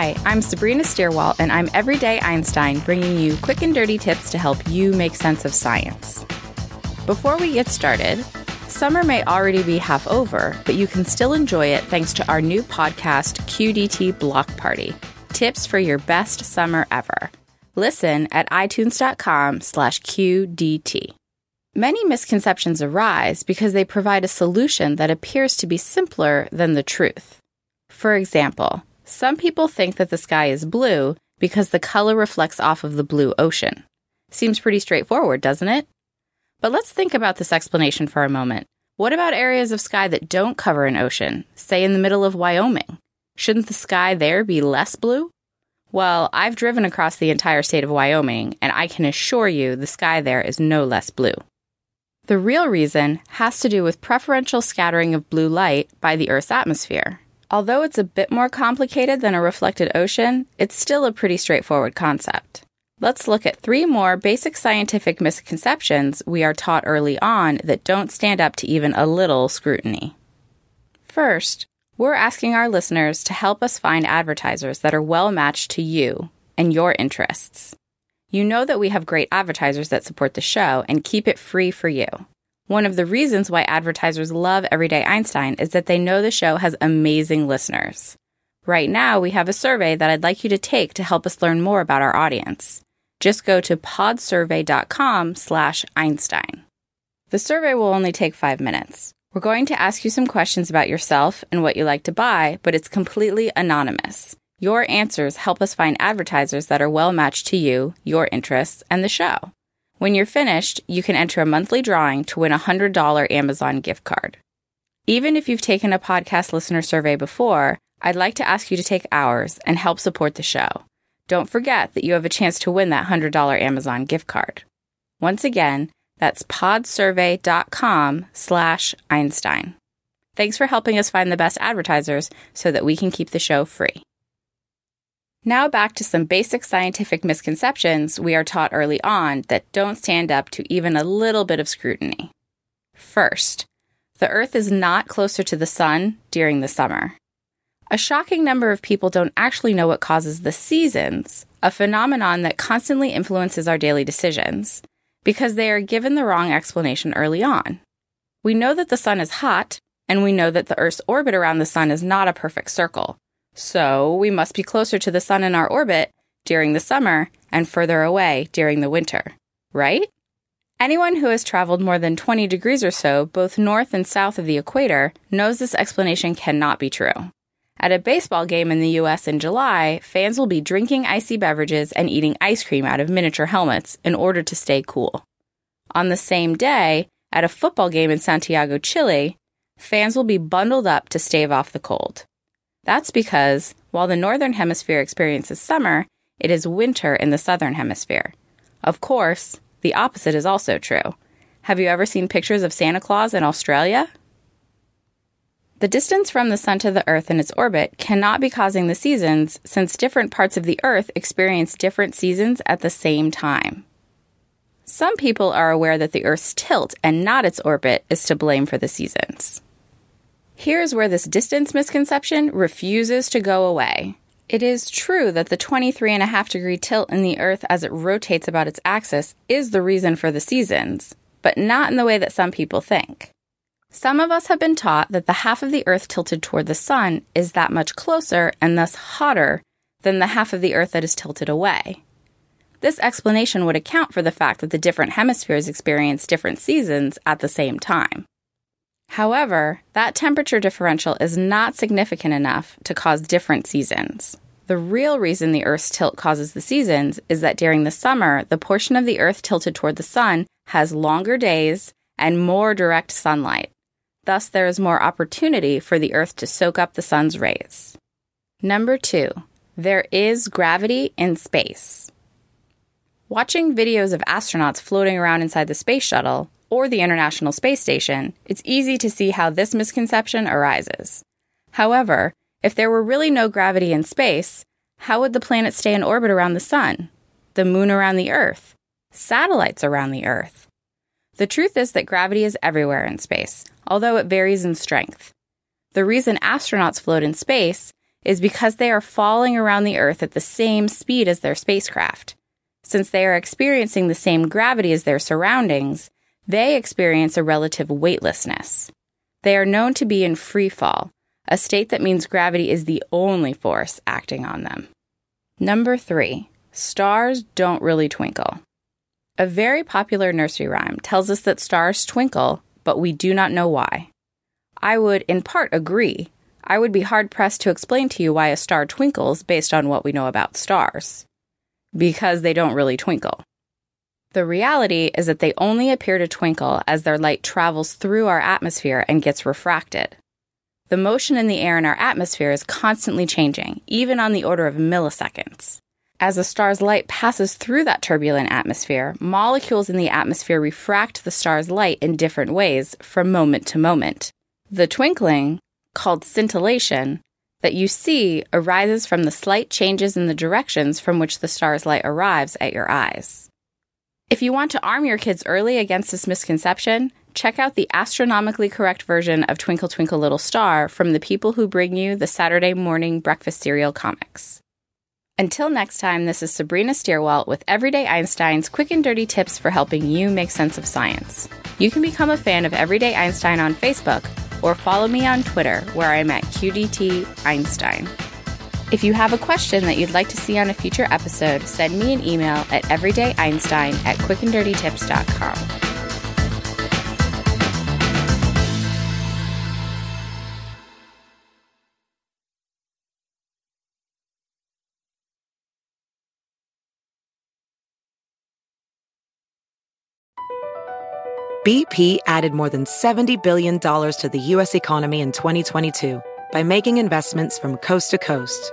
Hi, I'm Sabrina Stierwalt, and I'm Everyday Einstein, bringing you quick and dirty tips to help you make sense of science. Before we get started, summer may already be half over, but you can still enjoy it thanks to our new podcast, QDT Block Party Tips for Your Best Summer Ever. Listen at itunes.com slash QDT. Many misconceptions arise because they provide a solution that appears to be simpler than the truth. For example, some people think that the sky is blue because the color reflects off of the blue ocean. Seems pretty straightforward, doesn't it? But let's think about this explanation for a moment. What about areas of sky that don't cover an ocean, say in the middle of Wyoming? Shouldn't the sky there be less blue? Well, I've driven across the entire state of Wyoming, and I can assure you the sky there is no less blue. The real reason has to do with preferential scattering of blue light by the Earth's atmosphere. Although it's a bit more complicated than a reflected ocean, it's still a pretty straightforward concept. Let's look at three more basic scientific misconceptions we are taught early on that don't stand up to even a little scrutiny. First, we're asking our listeners to help us find advertisers that are well matched to you and your interests. You know that we have great advertisers that support the show and keep it free for you. One of the reasons why advertisers love Everyday Einstein is that they know the show has amazing listeners. Right now, we have a survey that I'd like you to take to help us learn more about our audience. Just go to podsurvey.com slash Einstein. The survey will only take five minutes. We're going to ask you some questions about yourself and what you like to buy, but it's completely anonymous. Your answers help us find advertisers that are well matched to you, your interests, and the show. When you're finished, you can enter a monthly drawing to win a $100 Amazon gift card. Even if you've taken a podcast listener survey before, I'd like to ask you to take ours and help support the show. Don't forget that you have a chance to win that $100 Amazon gift card. Once again, that's podsurvey.com slash Einstein. Thanks for helping us find the best advertisers so that we can keep the show free. Now back to some basic scientific misconceptions we are taught early on that don't stand up to even a little bit of scrutiny. First, the Earth is not closer to the Sun during the summer. A shocking number of people don't actually know what causes the seasons, a phenomenon that constantly influences our daily decisions, because they are given the wrong explanation early on. We know that the Sun is hot, and we know that the Earth's orbit around the Sun is not a perfect circle, so we must be closer to the sun in our orbit during the summer and further away during the winter, right? Anyone who has traveled more than 20 degrees or so, both north and south of the equator, knows this explanation cannot be true. At a baseball game in the US in July, fans will be drinking icy beverages and eating ice cream out of miniature helmets in order to stay cool. On the same day, at a football game in Santiago, Chile, fans will be bundled up to stave off the cold. That's because while the northern hemisphere experiences summer, it is winter in the southern hemisphere. Of course, the opposite is also true. Have you ever seen pictures of Santa Claus in Australia? The distance from the Sun to the Earth in its orbit cannot be causing the seasons since different parts of the Earth experience different seasons at the same time. Some people are aware that the Earth's tilt and not its orbit is to blame for the seasons. Here's where this distance misconception refuses to go away. It is true that the 23.5 degree tilt in the Earth as it rotates about its axis is the reason for the seasons, but not in the way that some people think. Some of us have been taught that the half of the Earth tilted toward the Sun is that much closer and thus hotter than the half of the Earth that is tilted away. This explanation would account for the fact that the different hemispheres experience different seasons at the same time. However, that temperature differential is not significant enough to cause different seasons. The real reason the Earth's tilt causes the seasons is that during the summer, the portion of the Earth tilted toward the sun has longer days and more direct sunlight. Thus, there is more opportunity for the Earth to soak up the sun's rays. Number two, there is gravity in space. Watching videos of astronauts floating around inside the space shuttle or the International Space Station, it's easy to see how this misconception arises. However, if there were really no gravity in space, how would the planet stay in orbit around the Sun, the Moon around the Earth, satellites around the Earth? The truth is that gravity is everywhere in space, although it varies in strength. The reason astronauts float in space is because they are falling around the Earth at the same speed as their spacecraft. Since they are experiencing the same gravity as their surroundings, they experience a relative weightlessness. They are known to be in free fall, a state that means gravity is the only force acting on them. Number three, stars don't really twinkle. A very popular nursery rhyme tells us that stars twinkle, but we do not know why. I would, in part, agree. I would be hard pressed to explain to you why a star twinkles based on what we know about stars. Because they don't really twinkle. The reality is that they only appear to twinkle as their light travels through our atmosphere and gets refracted. The motion in the air in our atmosphere is constantly changing, even on the order of milliseconds. As a star's light passes through that turbulent atmosphere, molecules in the atmosphere refract the star's light in different ways from moment to moment. The twinkling, called scintillation, that you see arises from the slight changes in the directions from which the star's light arrives at your eyes. If you want to arm your kids early against this misconception, check out the astronomically correct version of Twinkle Twinkle Little Star from the people who bring you the Saturday morning breakfast cereal comics. Until next time, this is Sabrina Stierwalt with Everyday Einstein's quick and dirty tips for helping you make sense of science. You can become a fan of Everyday Einstein on Facebook or follow me on Twitter, where I'm at QDT Einstein. If you have a question that you'd like to see on a future episode, send me an email at everydayeinstein at quickanddirtytips.com. BP added more than $70 billion to the U.S. economy in 2022 by making investments from coast to coast.